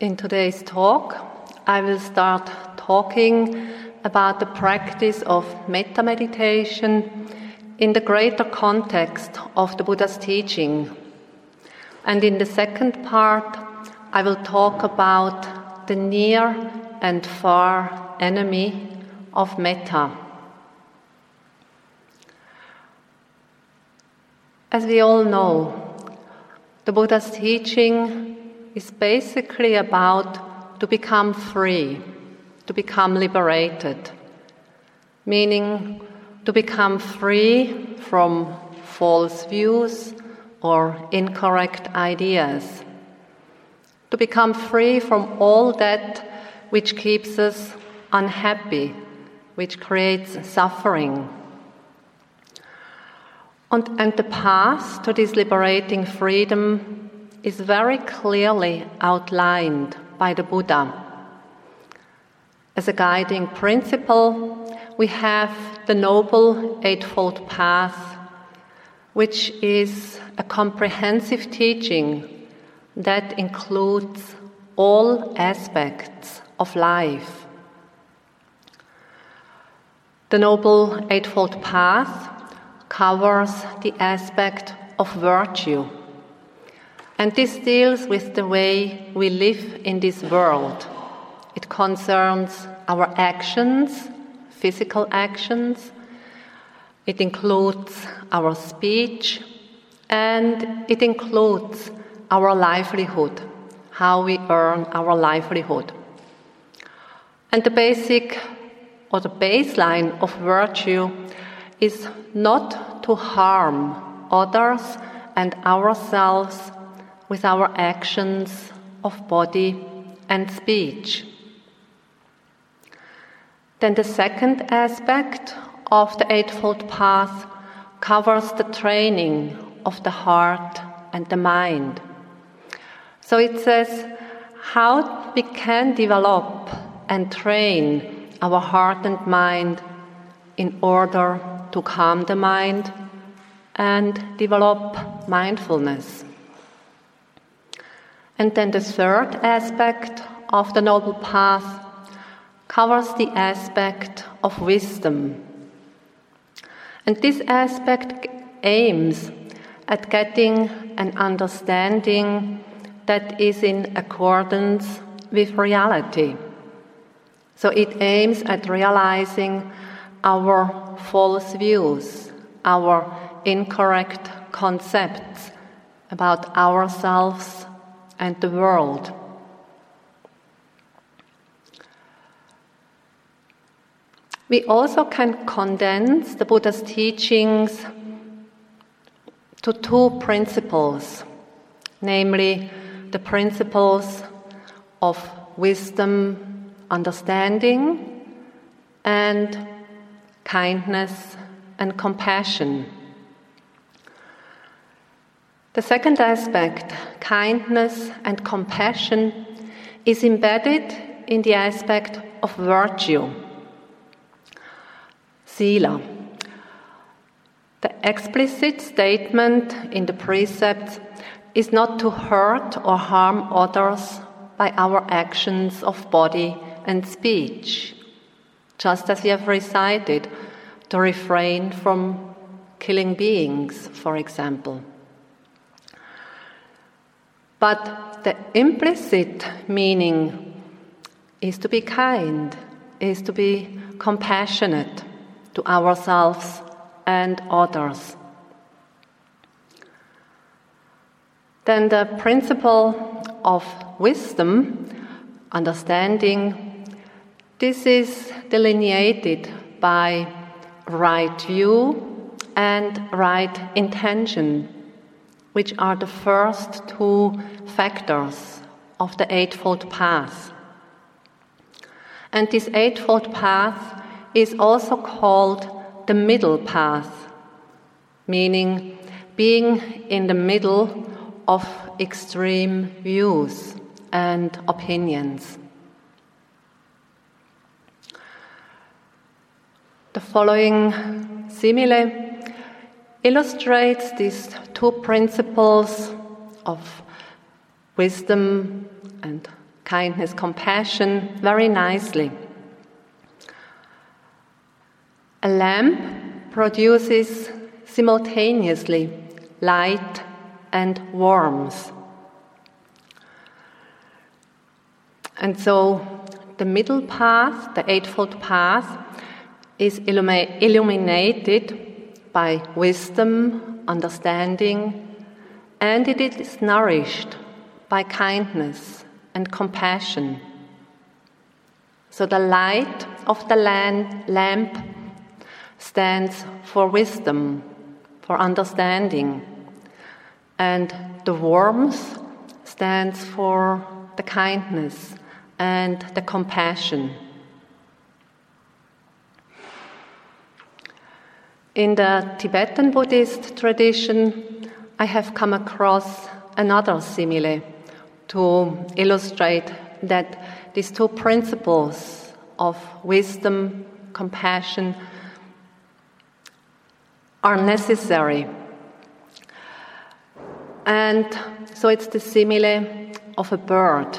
In today's talk, I will start talking about the practice of metta meditation in the greater context of the Buddha's teaching. And in the second part, I will talk about the near and far enemy of metta. As we all know, the Buddha's teaching is basically about to become free, to become liberated, meaning to become free from false views or incorrect ideas, to become free from all that which keeps us unhappy, which creates suffering. And, and the path to this liberating freedom is very clearly outlined by the Buddha. As a guiding principle, we have the Noble Eightfold Path, which is a comprehensive teaching that includes all aspects of life. The Noble Eightfold Path covers the aspect of virtue. And this deals with the way we live in this world. It concerns our actions, physical actions. It includes our speech, and it includes our livelihood, how we earn our livelihood. And the basic or the baseline of virtue is not to harm others and ourselves with our actions of body and speech. Then the second aspect of the Eightfold Path covers the training of the heart and the mind. So it says how we can develop and train our heart and mind in order to calm the mind and develop mindfulness. And then the third aspect of the Noble Path covers the aspect of wisdom. And this aspect aims at getting an understanding that is in accordance with reality. So it aims at realizing our false views, our incorrect concepts about ourselves and the world. We also can condense the Buddha's teachings to two principles, namely the principles of wisdom, understanding, and kindness, and compassion. The second aspect, kindness and compassion, is embedded in the aspect of virtue, sila. The explicit statement in the precepts is not to hurt or harm others by our actions of body and speech just as we have recited, to refrain from killing beings, for example. But the implicit meaning is to be kind, is to be compassionate to ourselves and others. Then the principle of wisdom, understanding, this is delineated by right view and right intention, which are the first two factors of the Eightfold Path. And this Eightfold Path is also called the Middle Path, meaning being in the middle of extreme views and opinions. The following simile illustrates these two principles of wisdom and kindness, compassion very nicely. A lamp produces simultaneously light and warmth. And so the middle path, the Eightfold Path, is illuminated by wisdom, understanding, and it is nourished by kindness and compassion. So the light of the lamp stands for wisdom, for understanding, and the warmth stands for the kindness and the compassion. In the Tibetan Buddhist tradition, I have come across another simile to illustrate that these two principles of wisdom, compassion, are necessary. And so it's the simile of a bird.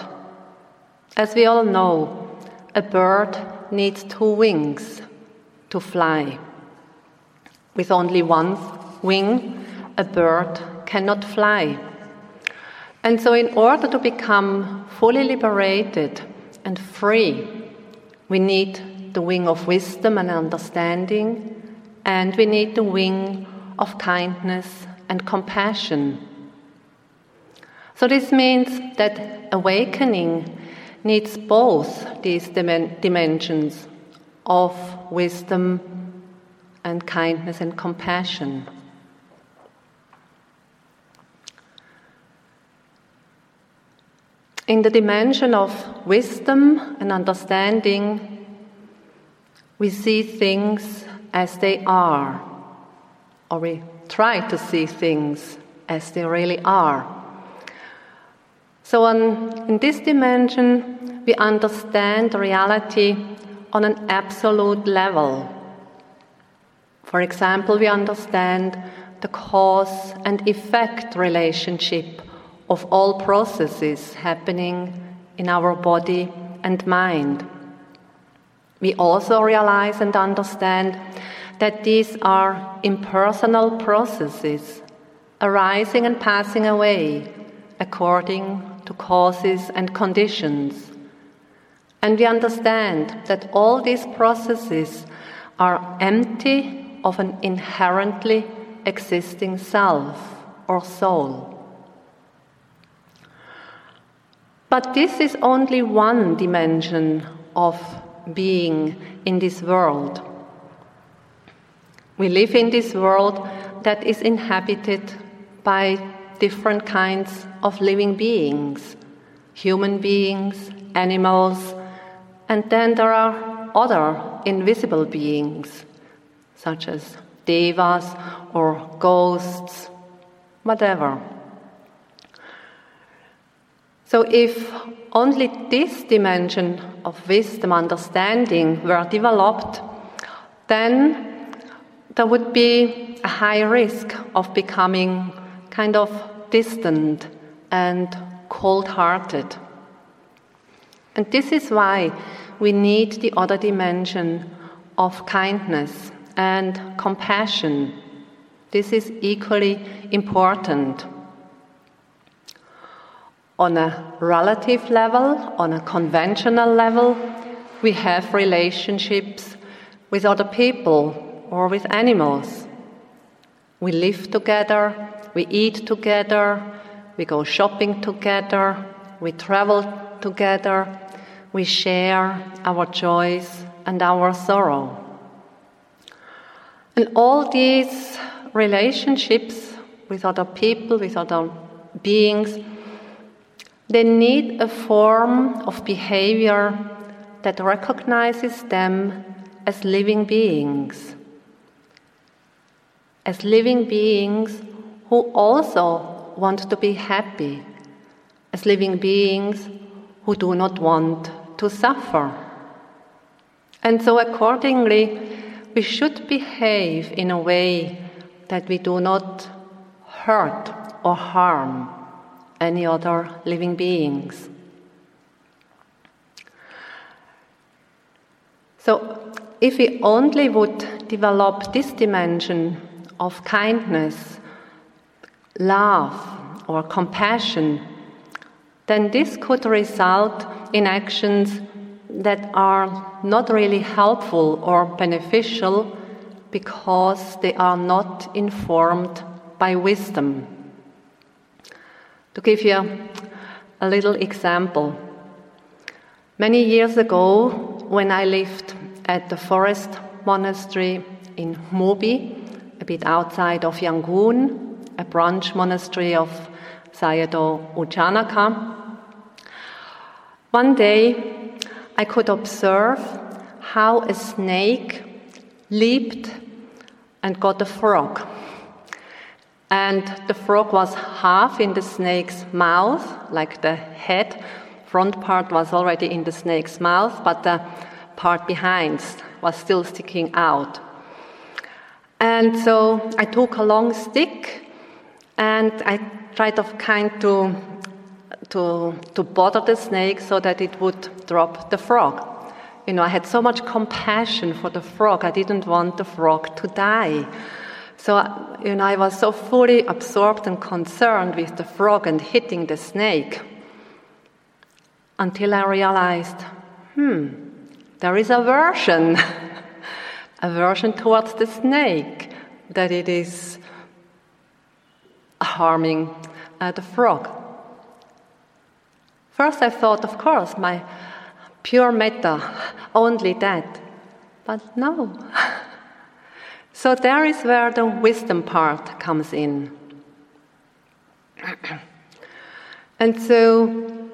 As we all know, a bird needs two wings to fly. With only one wing, a bird cannot fly. And so, in order to become fully liberated and free, we need the wing of wisdom and understanding, and we need the wing of kindness and compassion. So, this means that awakening needs both these dimensions of wisdom and kindness and compassion. In the dimension of wisdom and understanding, we see things as they are, or we try to see things as they really are. So, on, in this dimension, we understand reality on an absolute level. For example, we understand the cause and effect relationship of all processes happening in our body and mind. We also realize and understand that these are impersonal processes arising and passing away according to causes and conditions. And we understand that all these processes are empty of an inherently existing self or soul. But this is only one dimension of being in this world. We live in this world that is inhabited by different kinds of living beings human beings, animals, and then there are other invisible beings, such as devas or ghosts, whatever. So, if only this dimension of wisdom, understanding were developed, then there would be a high risk of becoming kind of distant and cold hearted. And this is why we need the other dimension of kindness and compassion. This is equally important on a relative level, on a conventional level, we have relationships with other people or with animals. We live together, we eat together, we go shopping together, we travel together, we share our joys and our sorrow. And all these relationships with other people, with other beings, they need a form of behavior that recognizes them as living beings, as living beings who also want to be happy, as living beings who do not want to suffer. And so, accordingly, we should behave in a way that we do not hurt or harm any other living beings. So, if we only would develop this dimension of kindness, love, or compassion, then this could result in actions that are not really helpful or beneficial because they are not informed by wisdom. To give you a little example, many years ago, when I lived at the forest monastery in Hmawbi, a bit outside of Yangon, a branch monastery of Sayadaw U Janaka, one day I could observe how a snake leaped and got a frog. And the frog was half in the snake's mouth, like the head, front part was already in the snake's mouth, but the part behind was still sticking out. And so I took a long stick and I tried of kind to, to, to bother the snake so that it would drop the frog. You know, I had so much compassion for the frog, I didn't want the frog to die. So, you know, I was so fully absorbed and concerned with the frog and hitting the snake until I realized, hmm, there is aversion, aversion towards the snake, that it is harming uh, the frog. First, I thought, of course, my pure metta, only that. But no. So there is where the wisdom part comes in. and so,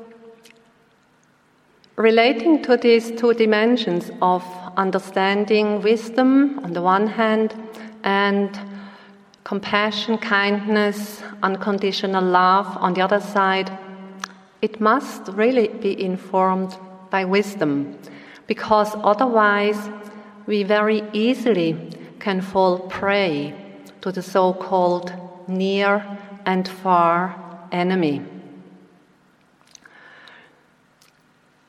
relating to these two dimensions of understanding wisdom on the one hand and compassion, kindness, unconditional love on the other side, it must really be informed by wisdom because otherwise we very easily can fall prey to the so called near and far enemy.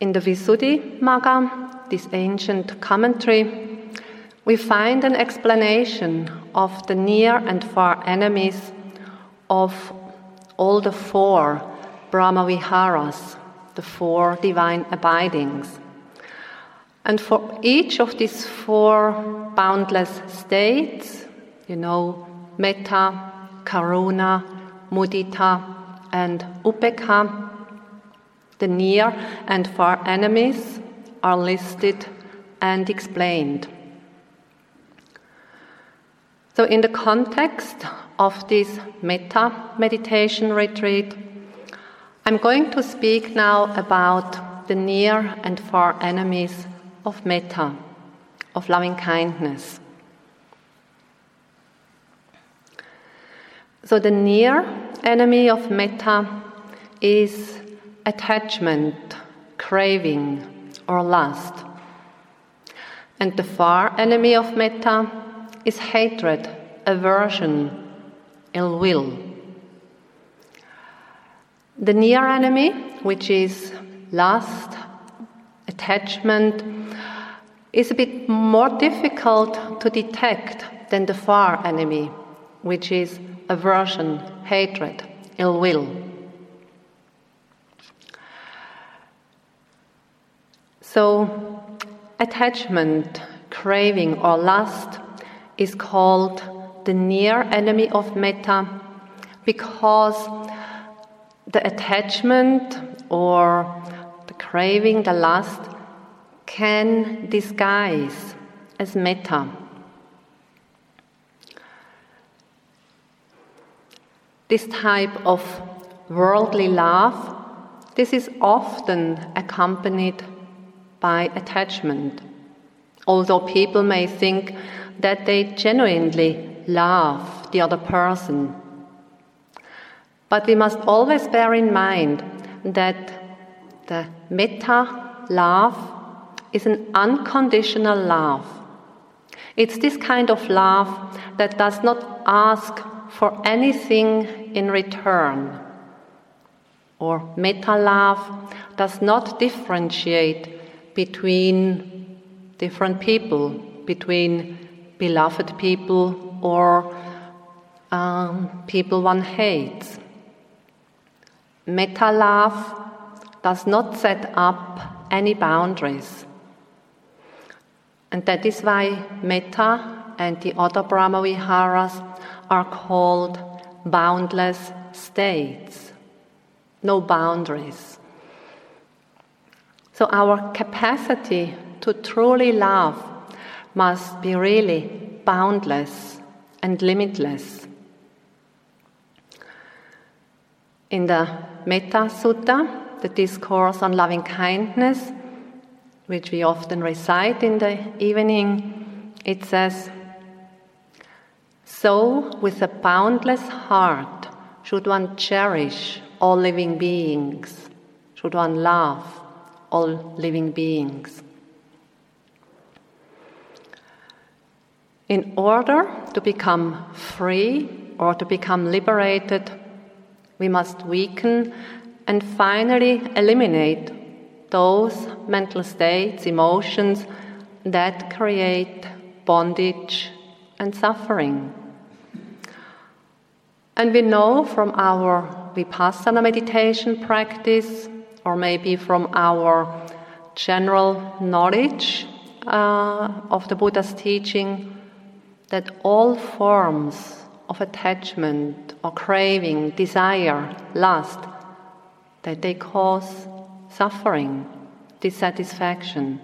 In the Visuddhimagga, this ancient commentary, we find an explanation of the near and far enemies of all the four Brahmaviharas, the four divine abidings. And for each of these four boundless states, you know, metta, karuna, mudita, and upekkha, the near and far enemies are listed and explained. So, in the context of this metta meditation retreat, I'm going to speak now about the near and far enemies of metta, of loving kindness. So, the near enemy of metta is attachment, craving, or lust. And the far enemy of metta is hatred, aversion, ill will. The near enemy, which is lust, attachment, is a bit more difficult to detect than the far enemy, which is aversion, hatred, ill will. So, attachment, craving, or lust is called the near enemy of metta because the attachment or the craving, the lust, can disguise as metta. This type of worldly love, this is often accompanied by attachment. Although people may think that they genuinely love the other person. But we must always bear in mind that the metta love is an unconditional love. It's this kind of love that does not ask for anything in return. Or metta love does not differentiate between different people, between beloved people or um, people one hates. Metta love does not set up any boundaries. And that is why Metta and the other Brahma Viharas are called boundless states, no boundaries. So our capacity to truly love must be really boundless and limitless. In the Metta Sutta, the discourse on loving kindness, which we often recite in the evening, it says, So, with a boundless heart, should one cherish all living beings, should one love all living beings. In order to become free or to become liberated, we must weaken and finally eliminate those mental states, emotions that create bondage and suffering. And we know from our vipassana meditation practice, or maybe from our general knowledge uh, of the Buddha's teaching, that all forms of attachment or craving, desire, lust, that they cause suffering, dissatisfaction.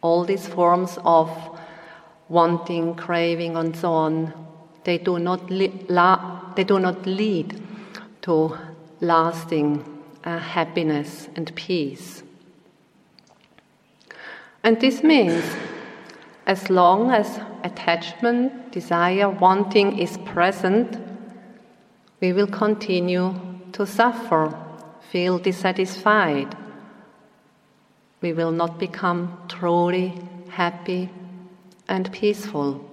All these forms of wanting, craving, and so on, they do not, li- la- they do not lead to lasting uh, happiness and peace. And this means as long as attachment, desire, wanting is present, we will continue to suffer, feel dissatisfied. We will not become truly happy and peaceful.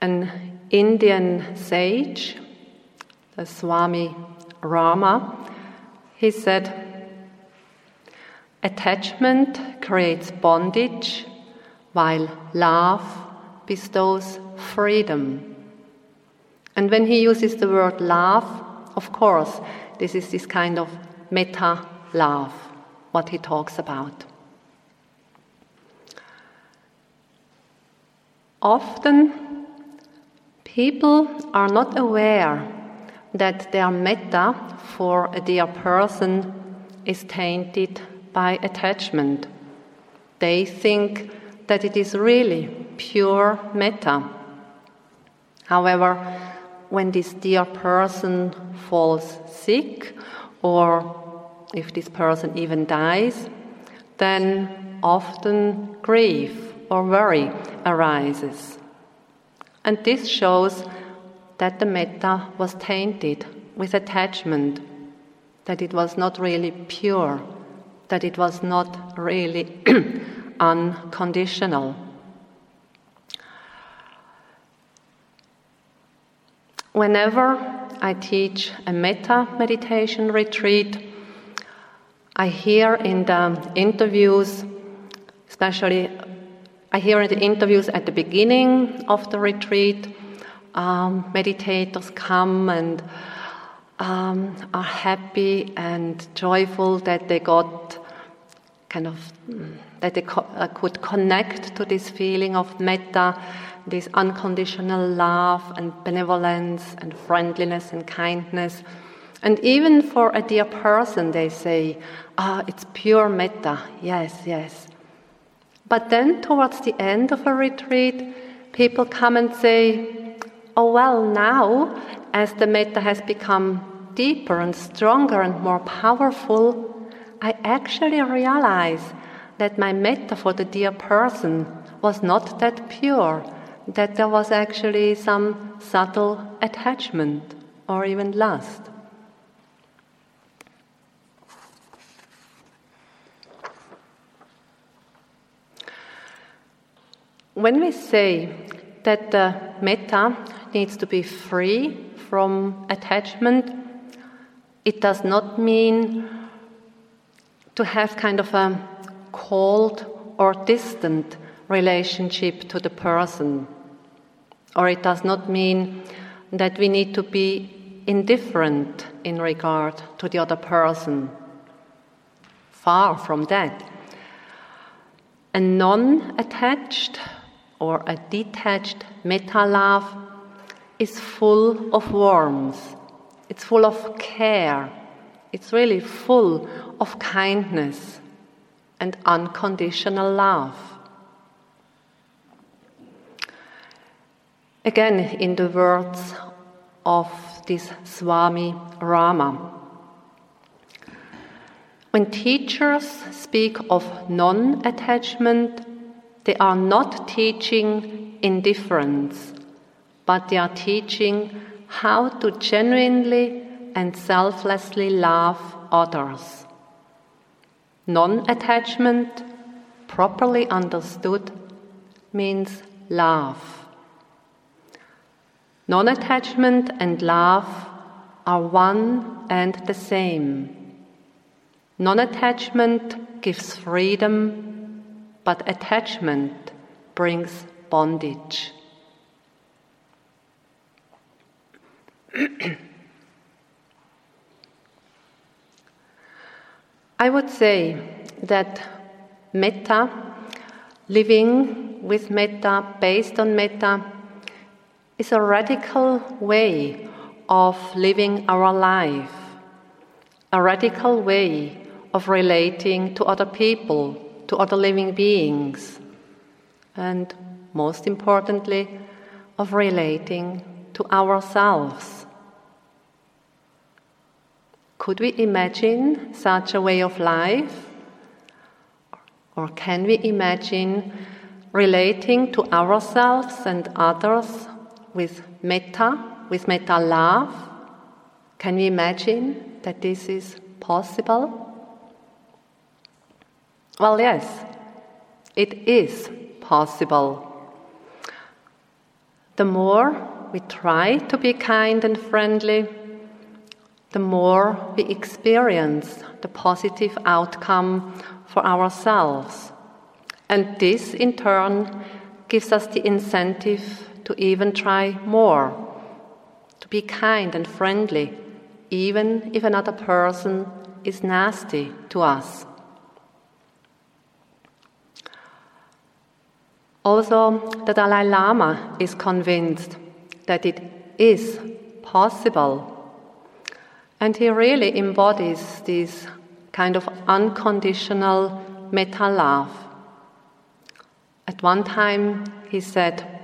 An Indian sage, the Swami Rama, he said, Attachment creates bondage, while love bestows freedom. And when he uses the word love, of course, this is this kind of metta love, what he talks about. Often, people are not aware that their metta for a dear person is tainted by attachment. They think that it is really pure metta. However, when this dear person falls sick, or if this person even dies, then often grief or worry arises. And this shows that the metta was tainted with attachment, that it was not really pure that it was not really unconditional. Whenever I teach a metta meditation retreat, I hear in the interviews, especially I hear in the interviews at the beginning of the retreat, um, meditators come and um, are happy and joyful that they got kind of that they co- uh, could connect to this feeling of metta, this unconditional love and benevolence and friendliness and kindness. And even for a dear person, they say, ah, it's pure metta. Yes, yes. But then towards the end of a retreat, people come and say, oh, well, now, as the metta has become deeper and stronger and more powerful, I actually realize that my metta for the dear person was not that pure, that there was actually some subtle attachment or even lust. When we say that the metta needs to be free from attachment, it does not mean to have kind of a cold or distant relationship to the person. Or it does not mean that we need to be indifferent in regard to the other person. Far from that. A non attached or a detached metta love is full of warmth, it's full of care, it's really full of kindness and unconditional love. Again, in the words of this Swami Rama. When teachers speak of non attachment, they are not teaching indifference, but they are teaching how to genuinely and selflessly love others. Non attachment, properly understood, means love. Non attachment and love are one and the same. Non attachment gives freedom, but attachment brings bondage. I would say that metta, living with metta, based on metta, is a radical way of living our life, a radical way of relating to other people, to other living beings, and most importantly, of relating to ourselves. Could we imagine such a way of life? Or can we imagine relating to ourselves and others with metta, with metta love. Can we imagine that this is possible? Well, yes, it is possible. The more we try to be kind and friendly, the more we experience the positive outcome for ourselves. And this, in turn, gives us the incentive to even try more, to be kind and friendly, even if another person is nasty to us. Also, the Dalai Lama is convinced that it is possible. And he really embodies this kind of unconditional metta love. At one time, he said,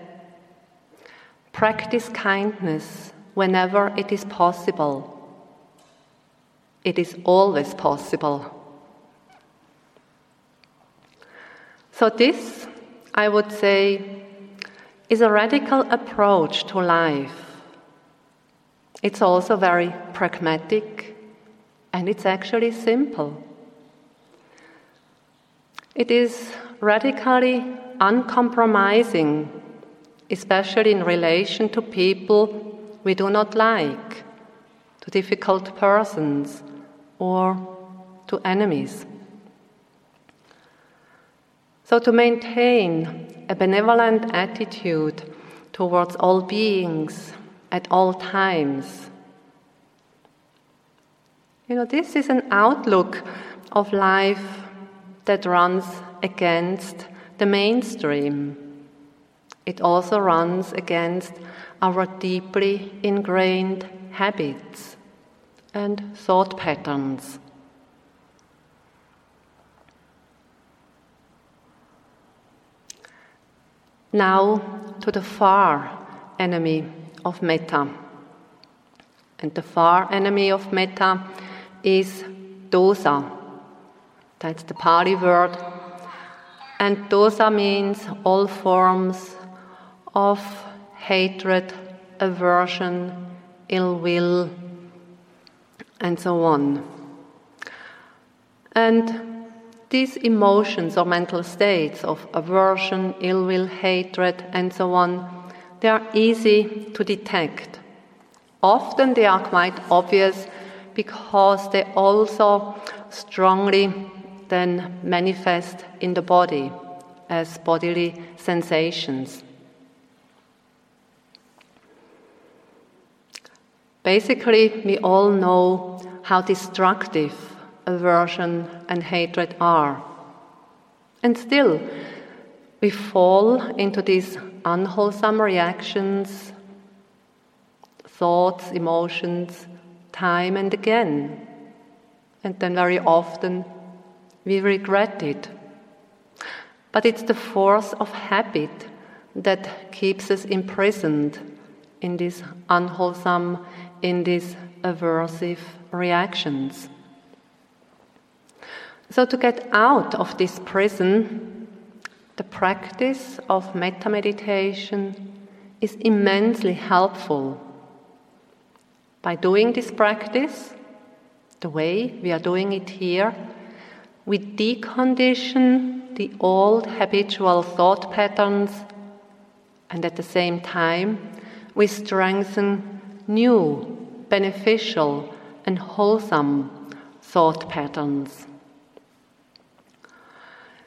Practice kindness whenever it is possible. It is always possible. So, this, I would say, is a radical approach to life. It's also very pragmatic and it's actually simple. It is radically uncompromising especially in relation to people we do not like, to difficult persons, or to enemies. So, to maintain a benevolent attitude towards all beings at all times. You know, this is an outlook of life that runs against the mainstream. It also runs against our deeply ingrained habits and thought patterns. Now to the far enemy of metta. And the far enemy of metta is dosa. That's the Pali word. And dosa means all forms of hatred, aversion, ill will, and so on. And these emotions or mental states of aversion, ill will, hatred, and so on, they are easy to detect. Often they are quite obvious because they also strongly then manifest in the body as bodily sensations. Basically, we all know how destructive aversion and hatred are. And still, we fall into these unwholesome reactions, thoughts, emotions, time and again. And then very often we regret it. But it's the force of habit that keeps us imprisoned in these unwholesome, in these aversive reactions. So, to get out of this prison, the practice of metta meditation is immensely helpful. By doing this practice, the way we are doing it here, we decondition the old habitual thought patterns and at the same time we strengthen new, beneficial, and wholesome thought patterns.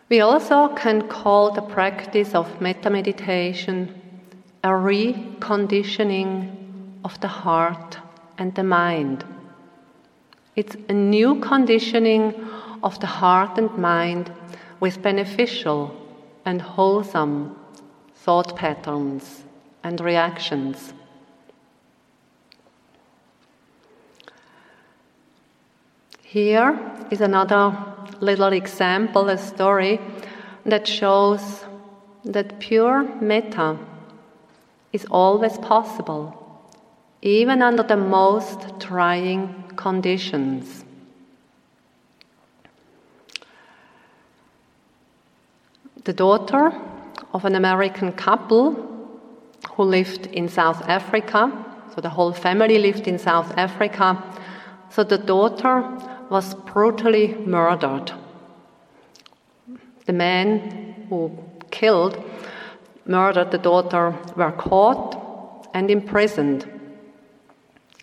We also can call the practice of metta meditation a reconditioning of the heart and the mind. It's a new conditioning of the heart and mind with beneficial and wholesome thought patterns and reactions. Here is another little example, a story that shows that pure metta is always possible, even under the most trying conditions. The daughter of an American couple who lived in South Africa, so the whole family lived in South Africa. So the daughter was brutally murdered. The man who killed, murdered the daughter were caught and imprisoned.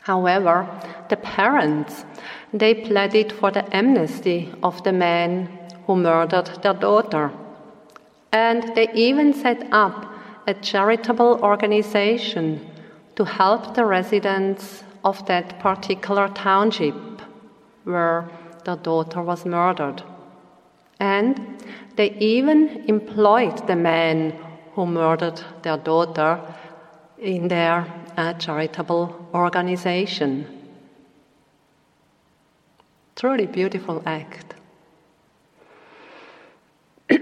However, the parents they pleaded for the amnesty of the man who murdered their daughter. And they even set up a charitable organization to help the residents of that particular township where their daughter was murdered. And they even employed the man who murdered their daughter in their uh, charitable organization. Truly beautiful act.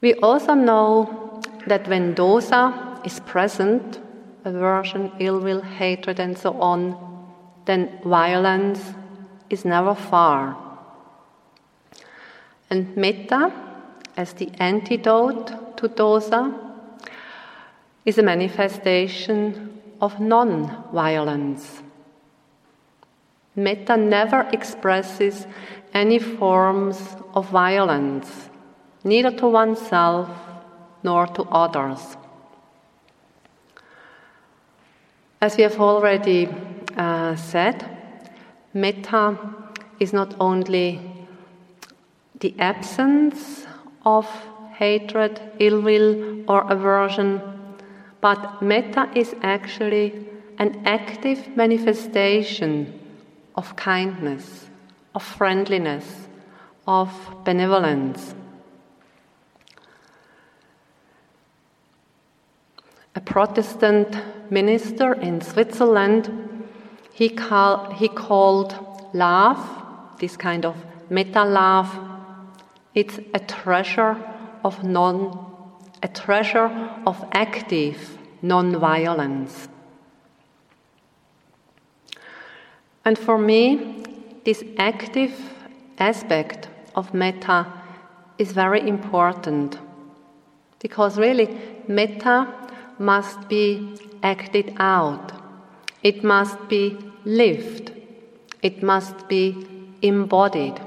we also know that when dosa is present, aversion, ill will, hatred, and so on, then violence is never far. And metta, as the antidote to dosa, is a manifestation of non violence. Metta never expresses any forms of violence, neither to oneself nor to others. As we have already uh, said, metta is not only the absence of hatred, ill will, or aversion, but metta is actually an active manifestation of kindness, of friendliness, of benevolence. A Protestant minister in Switzerland, he, call, he called love, this kind of metta love, it's a treasure of non, a treasure of active non-violence. And for me, this active aspect of metta is very important. Because really metta must be acted out, it must be lived, it must be embodied.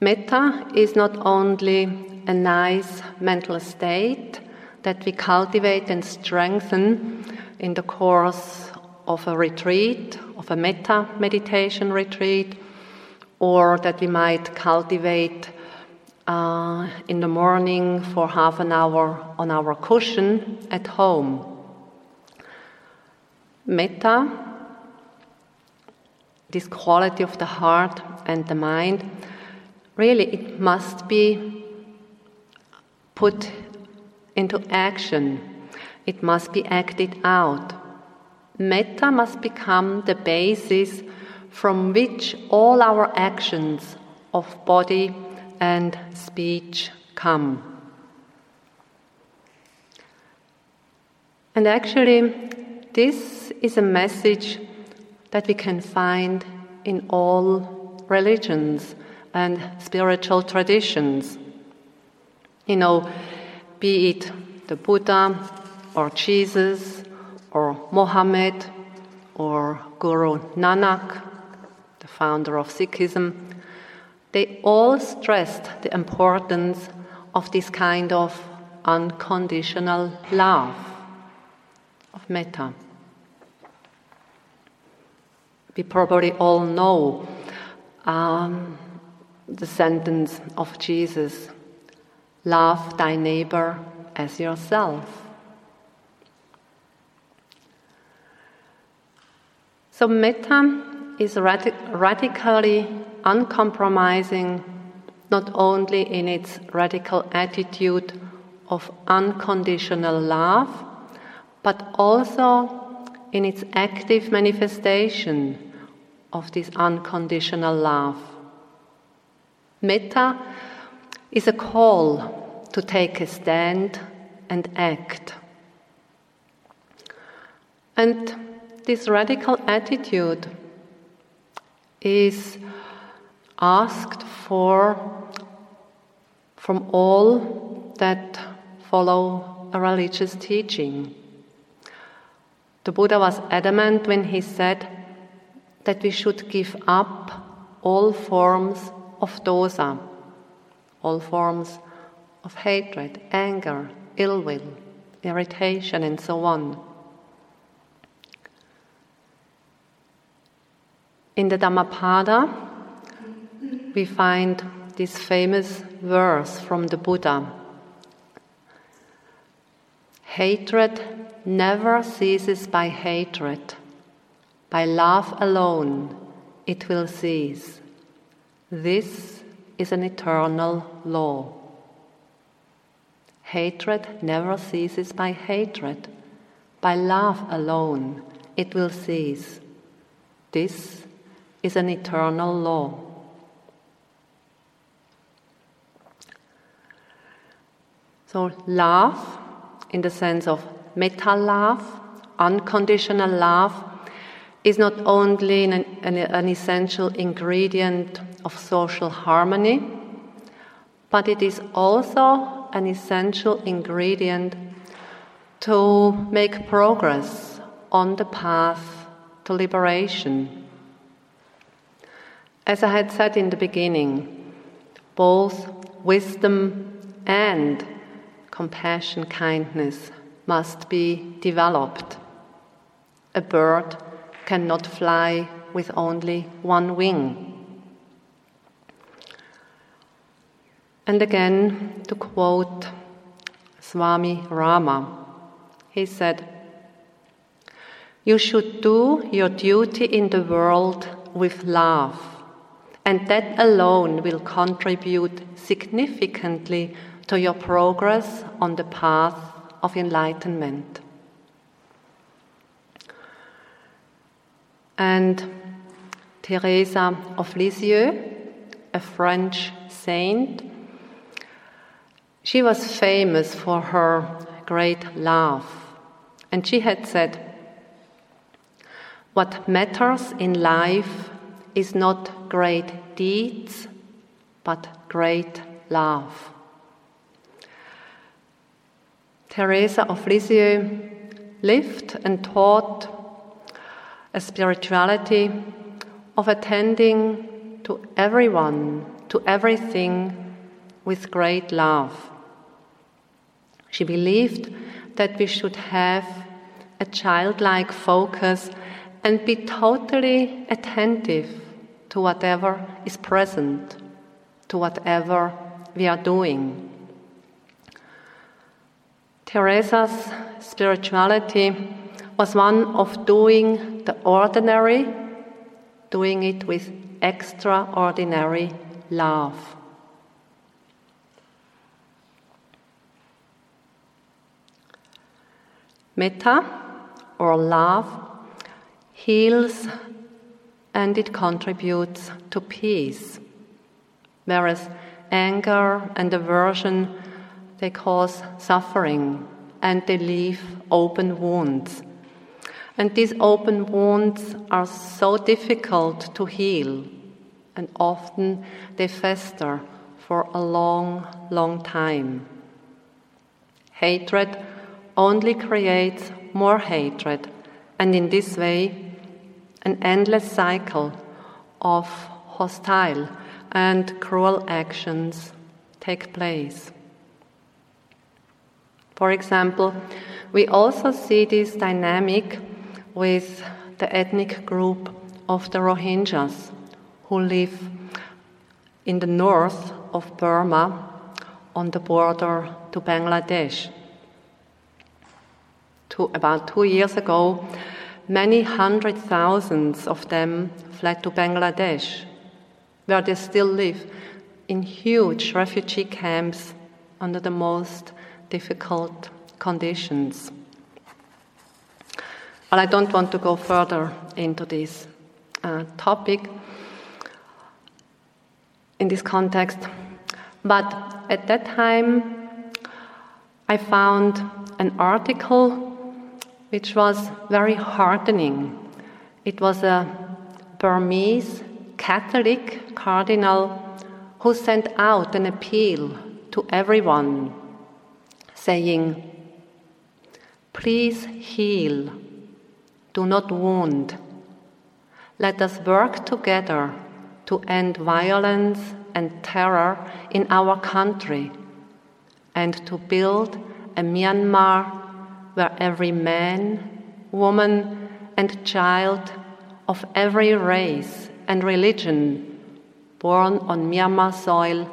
Metta is not only a nice mental state that we cultivate and strengthen in the course of a retreat, of a metta meditation retreat, or that we might cultivate uh, in the morning for half an hour on our cushion at home. Metta, this quality of the heart and the mind, really it must be put into action. It must be acted out. Metta must become the basis from which all our actions of body and speech come. And actually, this is a message that we can find in all religions and spiritual traditions. You know, be it the Buddha or Jesus or Mohammed or Guru Nanak, the founder of Sikhism, they all stressed the importance of this kind of unconditional love, of metta. We probably all know um, the sentence of Jesus love thy neighbor as yourself. So, metta is radi- radically uncompromising, not only in its radical attitude of unconditional love, but also in its active manifestation of this unconditional love. Metta is a call to take a stand and act. And this radical attitude is asked for from all that follow a religious teaching. The Buddha was adamant when he said that we should give up all forms of dosa, all forms of hatred, anger, ill will, irritation, and so on. In the Dhammapada, we find this famous verse from the Buddha Hatred never ceases by hatred, by love alone it will cease. This is an eternal law. Hatred never ceases by hatred, by love alone it will cease. This is an eternal law. So, love, in the sense of metta love, unconditional love, is not only an, an, an, essential ingredient of social harmony, but it is also an essential ingredient to make progress on the path to liberation. As I had said in the beginning, both wisdom and compassion, kindness must be developed. A bird cannot fly with only one wing. And again, to quote Swami Rama, he said, You should do your duty in the world with love and that alone will contribute significantly to your progress on the path of enlightenment. And Teresa of Lisieux, a French saint, she was famous for her great love. And she had said, What matters in life is not great deeds, but great love. Teresa of Lisieux lived and taught a spirituality of attending to everyone, to everything with great love. She believed that we should have a childlike focus, and be totally attentive to whatever is present, to whatever we are doing. Teresa's spirituality was one of doing the ordinary, doing it with extraordinary love. Metta, or love, heals and it contributes to peace, whereas anger and aversion they cause suffering and they leave open wounds. And these open wounds are so difficult to heal, and often they fester for a long, long time. Hatred only creates more hatred, and in this way, an endless cycle of hostile and cruel actions take place. For example, we also see this dynamic with the ethnic group of the Rohingyas who live in the north of Burma on the border to Bangladesh. Two, about two years ago, many hundred thousands of them fled to Bangladesh, where they still live in huge refugee camps under the most difficult conditions. But I don't want to go further into this uh, topic in this context. But at that time, I found an article which was very heartening. It was a Burmese Catholic cardinal who sent out an appeal to everyone saying, Please heal, do not wound. Let us work together to end violence and terror in our country and to build a Myanmar where every man, woman, and child of every race and religion born on Myanmar soil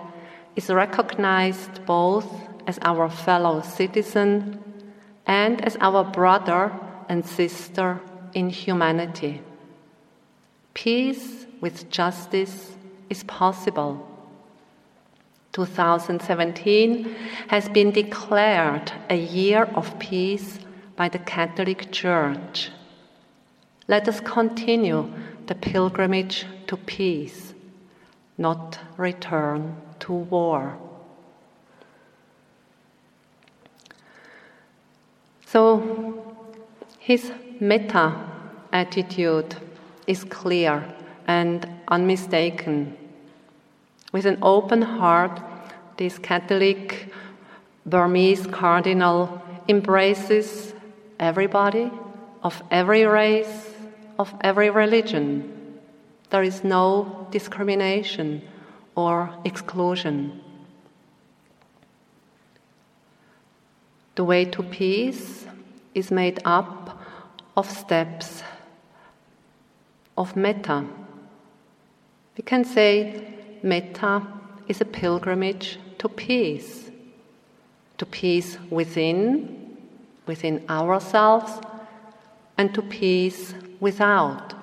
is recognized both as our fellow citizen and as our brother and sister in humanity. Peace with justice is possible. 2017 has been declared a year of peace by the Catholic Church. Let us continue the pilgrimage to peace, not return to war. So, his metta attitude is clear and unmistaken with an open heart, this Catholic Burmese cardinal embraces everybody of every race, of every religion. There is no discrimination or exclusion. The way to peace is made up of steps of metta. We can say Metta is a pilgrimage to peace, to peace within, within ourselves, and to peace without,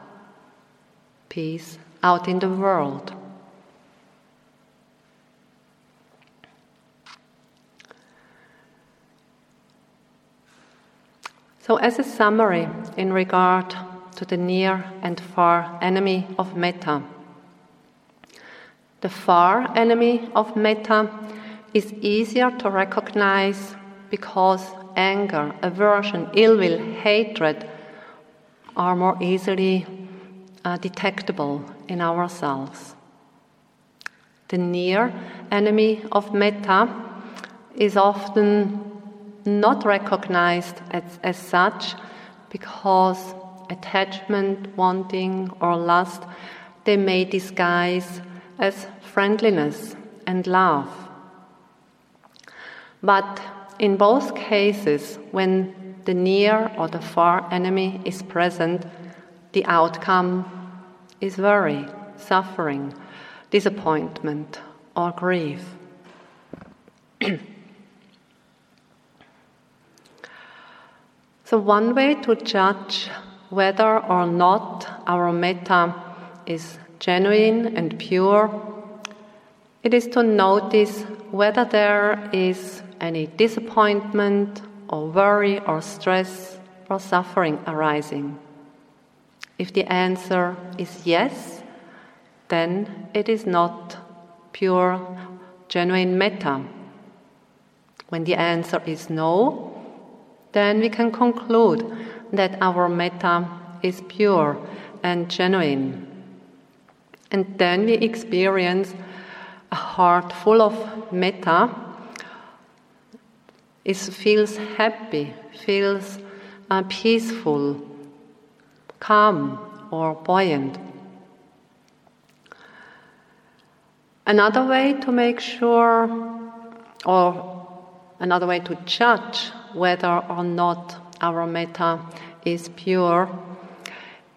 peace out in the world. So, as a summary in regard to the near and far enemy of metta, the far enemy of metta is easier to recognize because anger, aversion, ill will, hatred are more easily uh, detectable in ourselves. The near enemy of metta is often not recognized as, as such because attachment, wanting, or lust they may disguise as friendliness and love. But in both cases, when the near or the far enemy is present, the outcome is worry, suffering, disappointment, or grief. so, one way to judge whether or not our metta is genuine and pure, it is to notice whether there is any disappointment or worry or stress or suffering arising. If the answer is yes, then it is not pure, genuine metta. When the answer is no, then we can conclude that our metta is pure and genuine. And then we experience a heart full of metta. It feels happy, feels uh, peaceful, calm, or buoyant. Another way to make sure, or another way to judge whether or not our metta is pure,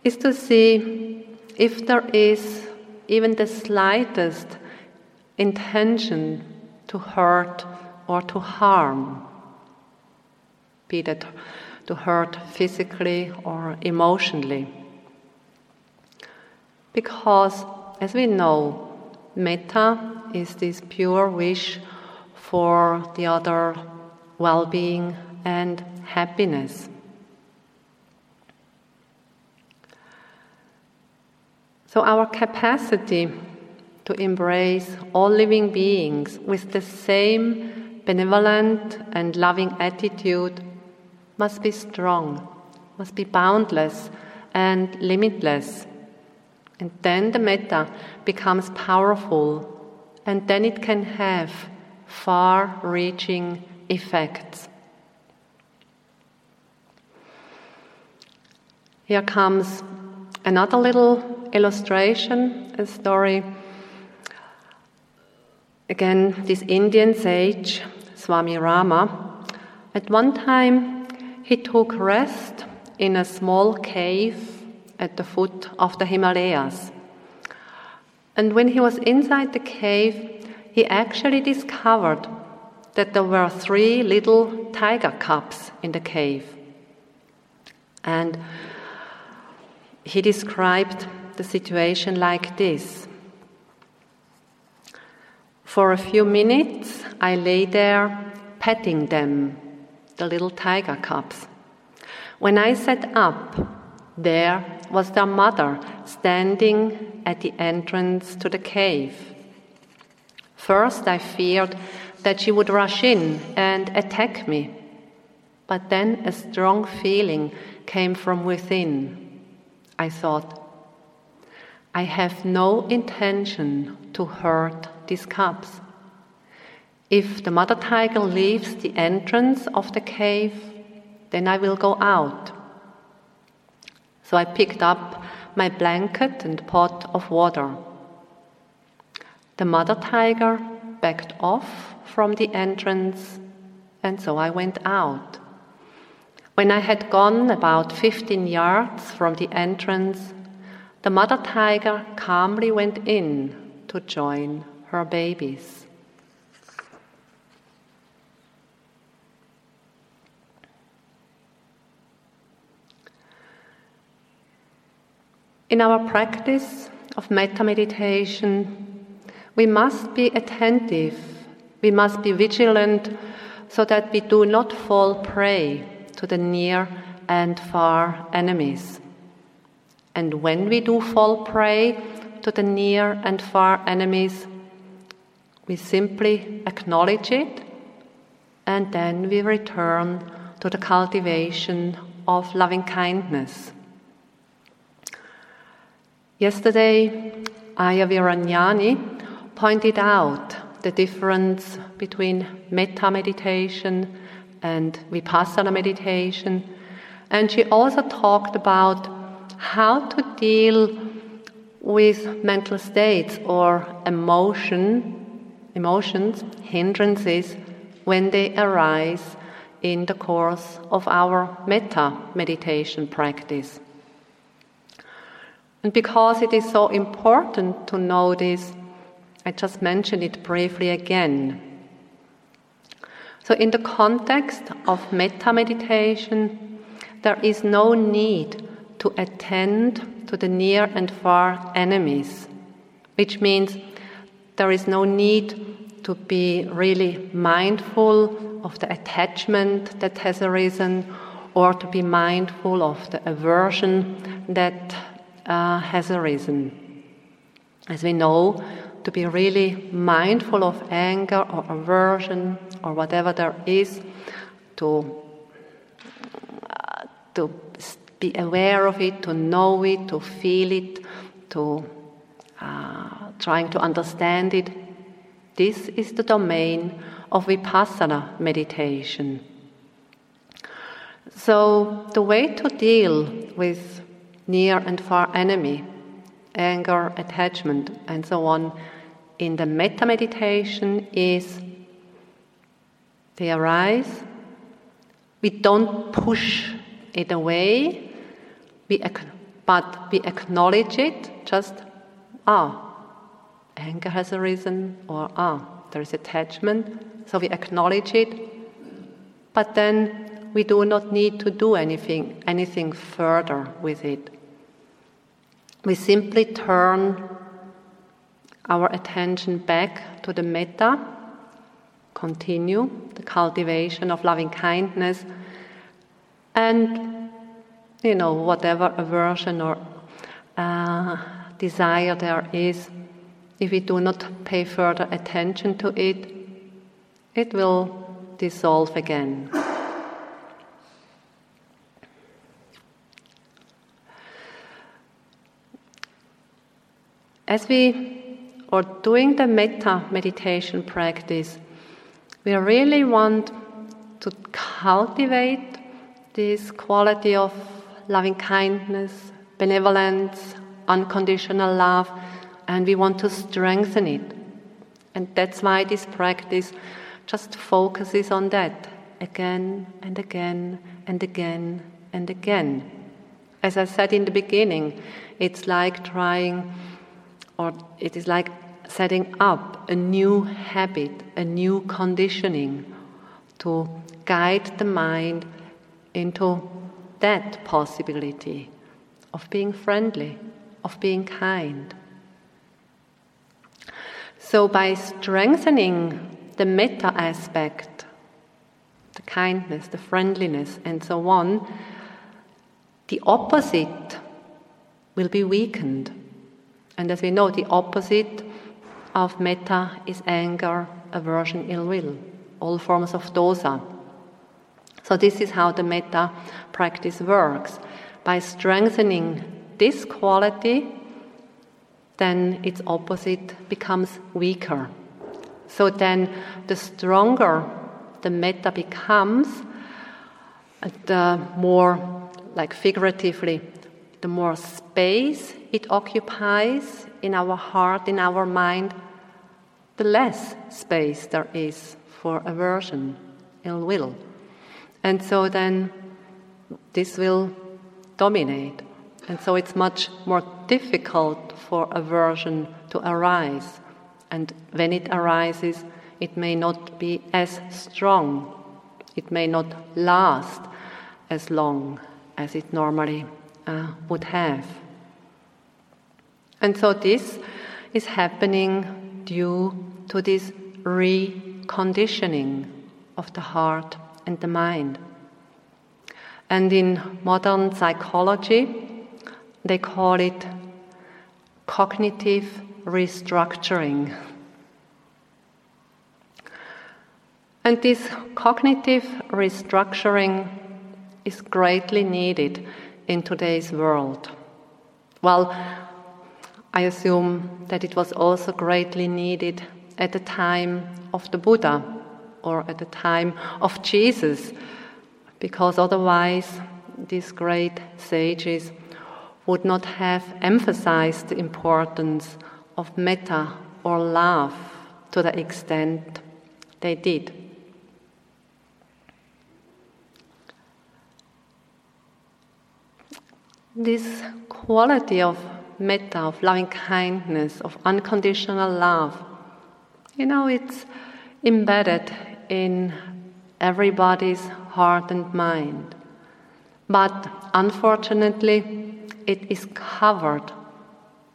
is to see if there is even the slightest intention to hurt or to harm, be that to hurt physically or emotionally. Because, as we know, metta is this pure wish for the other well being and happiness. So, our capacity to embrace all living beings with the same benevolent and loving attitude must be strong, must be boundless and limitless. And then the metta becomes powerful, and then it can have far reaching effects. Here comes another little illustration, a story. Again, this Indian sage, Swami Rama, at one time he took rest in a small cave at the foot of the Himalayas. And when he was inside the cave, he actually discovered that there were three little tiger cubs in the cave. And he described the situation like this For a few minutes, I lay there petting them, the little tiger cubs. When I sat up, there was their mother standing at the entrance to the cave. First, I feared that she would rush in and attack me, but then a strong feeling came from within. I thought, I have no intention to hurt these cubs. If the mother tiger leaves the entrance of the cave, then I will go out so I picked up my blanket and pot of water. The mother tiger backed off from the entrance, and so I went out. When I had gone about 15 yards from the entrance, the mother tiger calmly went in to join her babies. In our practice of metta meditation, we must be attentive, we must be vigilant so that we do not fall prey to the near and far enemies. And when we do fall prey to the near and far enemies, we simply acknowledge it and then we return to the cultivation of loving kindness. Yesterday, Ayya Viranyani pointed out the difference between metta meditation and vipassana meditation, and she also talked about how to deal with mental states or emotion, emotions, hindrances when they arise in the course of our metta meditation practice. And because it is so important to know this, I just mention it briefly again. So, in the context of metta meditation, there is no need to attend to the near and far enemies, which means there is no need to be really mindful of the attachment that has arisen or to be mindful of the aversion that uh, has arisen. As we know, to be really mindful of anger or aversion or whatever there is, to, uh, to be aware of it, to know it, to feel it, to uh, trying to understand it. This is the domain of vipassana meditation. So, the way to deal with near and far enemy, anger, attachment, and so on, in the metta meditation is they arise. We don't push it away, we, but we acknowledge it, just, ah, anger has arisen, or ah, there is attachment, so we acknowledge it, but then we do not need to do anything, anything further with it. We simply turn our attention back to the metta, continue the cultivation of loving kindness, and you know, whatever aversion or uh, desire there is, if we do not pay further attention to it, it will dissolve again. As we are doing the metta meditation practice, we really want to cultivate this quality of loving kindness, benevolence, unconditional love, and we want to strengthen it. And that's why this practice just focuses on that again and again and again and again. As I said in the beginning, it's like trying or it is like setting up a new habit, a new conditioning to guide the mind into that possibility of being friendly, of being kind. So, by strengthening the metta aspect, the kindness, the friendliness, and so on, the opposite will be weakened. And as we know, the opposite of metta is anger, aversion, ill will, all forms of dosa. So, this is how the metta practice works. By strengthening this quality, then its opposite becomes weaker. So, then the stronger the metta becomes, the more, like figuratively, the more space it occupies in our heart, in our mind, the less space there is for aversion, ill will. And so then this will dominate. And so it's much more difficult for aversion to arise. And when it arises, it may not be as strong. It may not last as long as it normally uh, would have. And so this is happening due to this reconditioning of the heart and the mind. And in modern psychology, they call it cognitive restructuring. And this cognitive restructuring is greatly needed in today's world. Well, I assume that it was also greatly needed at the time of the Buddha or at the time of Jesus, because otherwise these great sages would not have emphasized the importance of metta or love to the extent they did. This quality of metta, of loving kindness, of unconditional love, you know, it's embedded in everybody's heart and mind. But unfortunately, it is covered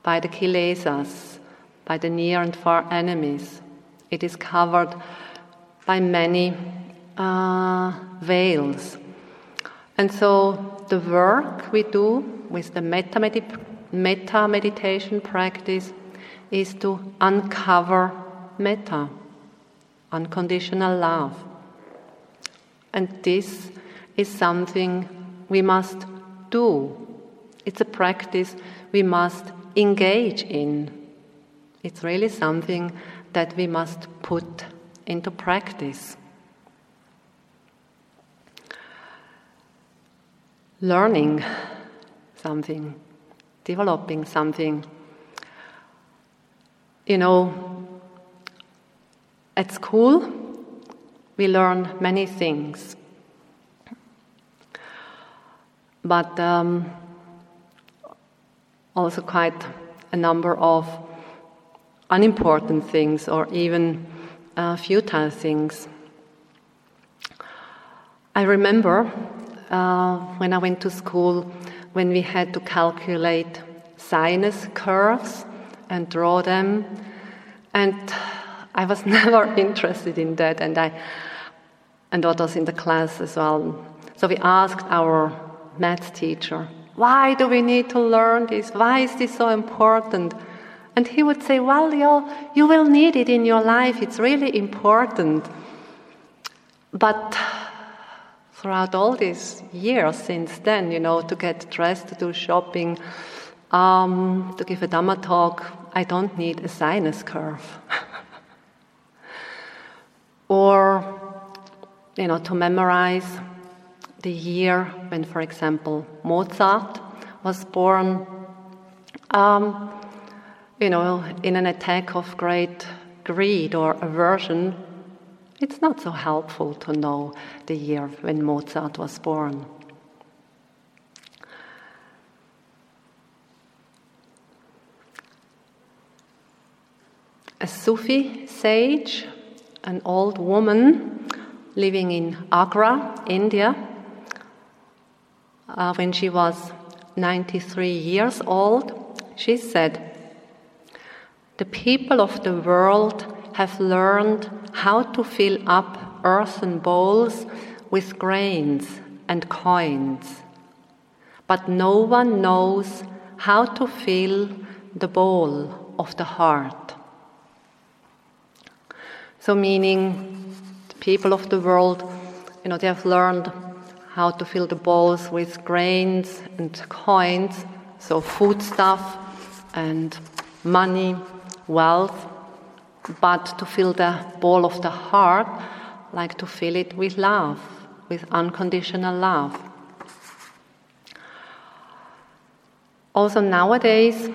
by the kilesas, by the near and far enemies. It is covered by many uh, veils. And so the work we do with the metta, medip- metta meditation practice is to uncover metta, unconditional love. And this is something we must do. It's a practice we must engage in. It's really something that we must put into practice. Learning something, developing something. You know, at school, we learn many things. But um, also quite a number of unimportant things or even uh, futile things. I remember uh, when I went to school when we had to calculate sinus curves and draw them, and I was never interested in that, and I and others in the class as well. So we asked our math teacher, why do we need to learn this? Why is this so important? And he would say, Well, you you will need it in your life. It's really important. But throughout all these years since then, you know, to get dressed, to do shopping, um, to give a Dhamma talk, I don't need a sinus curve. or, you know, to memorize the year when, for example, Mozart was born, um, you know, in an attack of great greed or aversion, it's not so helpful to know the year when Mozart was born. A Sufi sage, an old woman living in Agra, India, uh, when she was 93 years old, she said, The people of the world have learned how to fill up earthen bowls with grains and coins, but no one knows how to fill the bowl of the heart. So, meaning, the people of the world, you know, they have learned how to fill the bowls with grains and coins, so food stuff and money, wealth, but to fill the bowl of the heart, like to fill it with love, with unconditional love. Also, nowadays,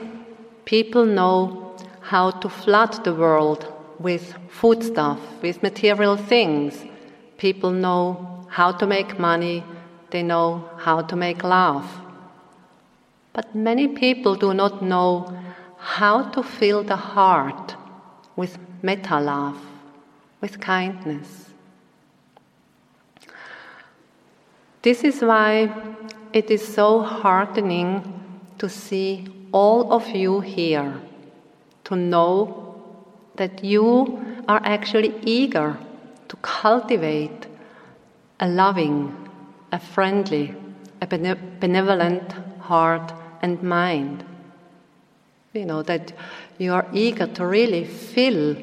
people know how to flood the world with foodstuff, with material things. People know how to make money, they know how to make love. But many people do not know how to fill the heart with metta love, with kindness. This is why it is so heartening to see all of you here, to know that you are actually eager to cultivate a loving, a friendly, a benevolent heart and mind. You know, that you are eager to really fill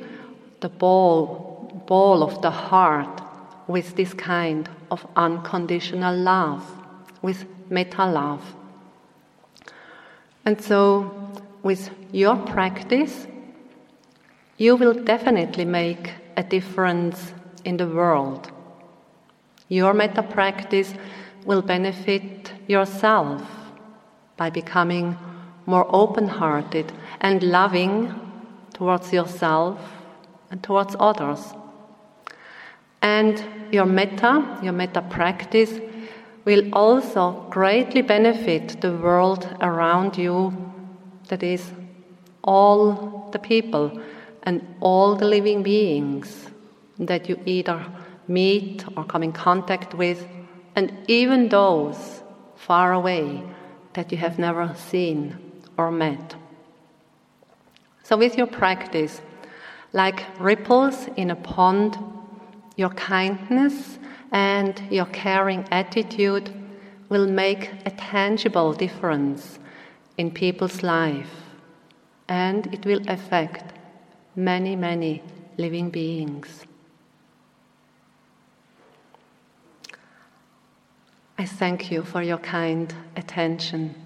the ball, ball of the heart with this kind of unconditional love, with metta love. And so, with your practice, you will definitely make a difference in the world. Your metta practice will benefit yourself by becoming more open hearted and loving towards yourself and towards others. And your metta, your metta practice, will also greatly benefit the world around you, that is, all the people and all the living beings that you either meet or come in contact with, and even those far away that you have never seen or met. So, with your practice, like ripples in a pond, your kindness and your caring attitude will make a tangible difference in people's life and it will affect many, many living beings. I thank you for your kind attention.